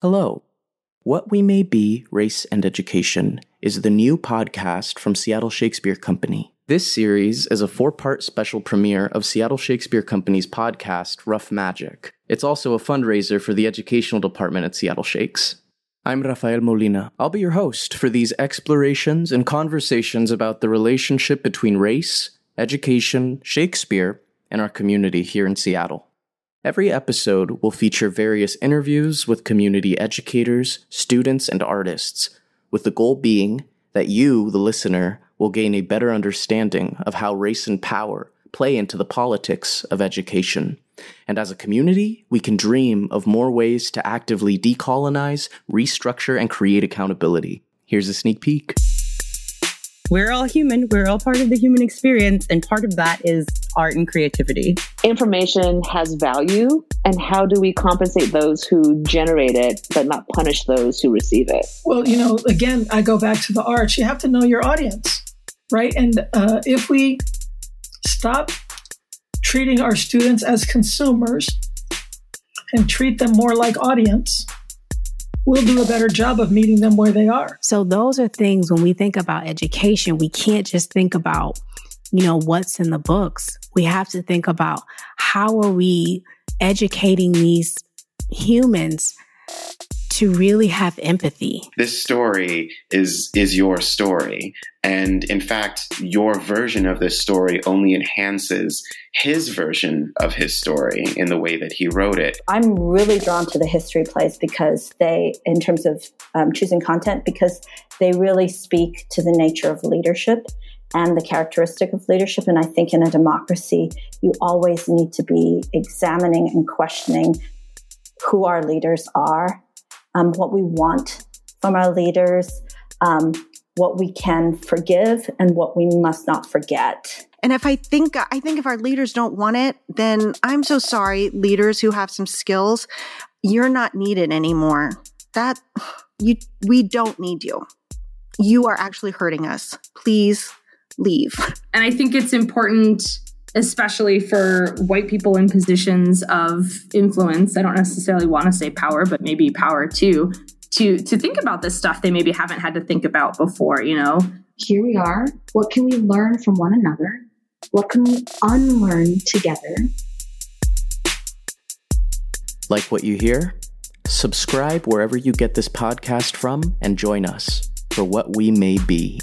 Hello. What We May Be, Race and Education is the new podcast from Seattle Shakespeare Company. This series is a four part special premiere of Seattle Shakespeare Company's podcast, Rough Magic. It's also a fundraiser for the educational department at Seattle Shakes. I'm Rafael Molina. I'll be your host for these explorations and conversations about the relationship between race, education, Shakespeare, and our community here in Seattle. Every episode will feature various interviews with community educators, students, and artists, with the goal being that you, the listener, will gain a better understanding of how race and power play into the politics of education. And as a community, we can dream of more ways to actively decolonize, restructure, and create accountability. Here's a sneak peek. We're all human, we're all part of the human experience, and part of that is art and creativity. Information has value, and how do we compensate those who generate it but not punish those who receive it? Well, you know, again, I go back to the arts. You have to know your audience, right? And uh, if we stop treating our students as consumers and treat them more like audience, we'll do a better job of meeting them where they are. So those are things when we think about education, we can't just think about, you know, what's in the books. We have to think about how are we educating these humans to really have empathy. This story is is your story and in fact your version of this story only enhances his version of his story in the way that he wrote it. I'm really drawn to the history plays because they in terms of um, choosing content because they really speak to the nature of leadership and the characteristic of leadership. And I think in a democracy, you always need to be examining and questioning who our leaders are um, what we want from our leaders, um, what we can forgive, and what we must not forget. And if I think I think if our leaders don't want it, then I'm so sorry, leaders who have some skills, you're not needed anymore. That you we don't need you. You are actually hurting us. Please leave. And I think it's important especially for white people in positions of influence. I don't necessarily want to say power, but maybe power too, to to think about this stuff they maybe haven't had to think about before, you know. Here we are. What can we learn from one another? What can we unlearn together? Like what you hear? Subscribe wherever you get this podcast from and join us for what we may be.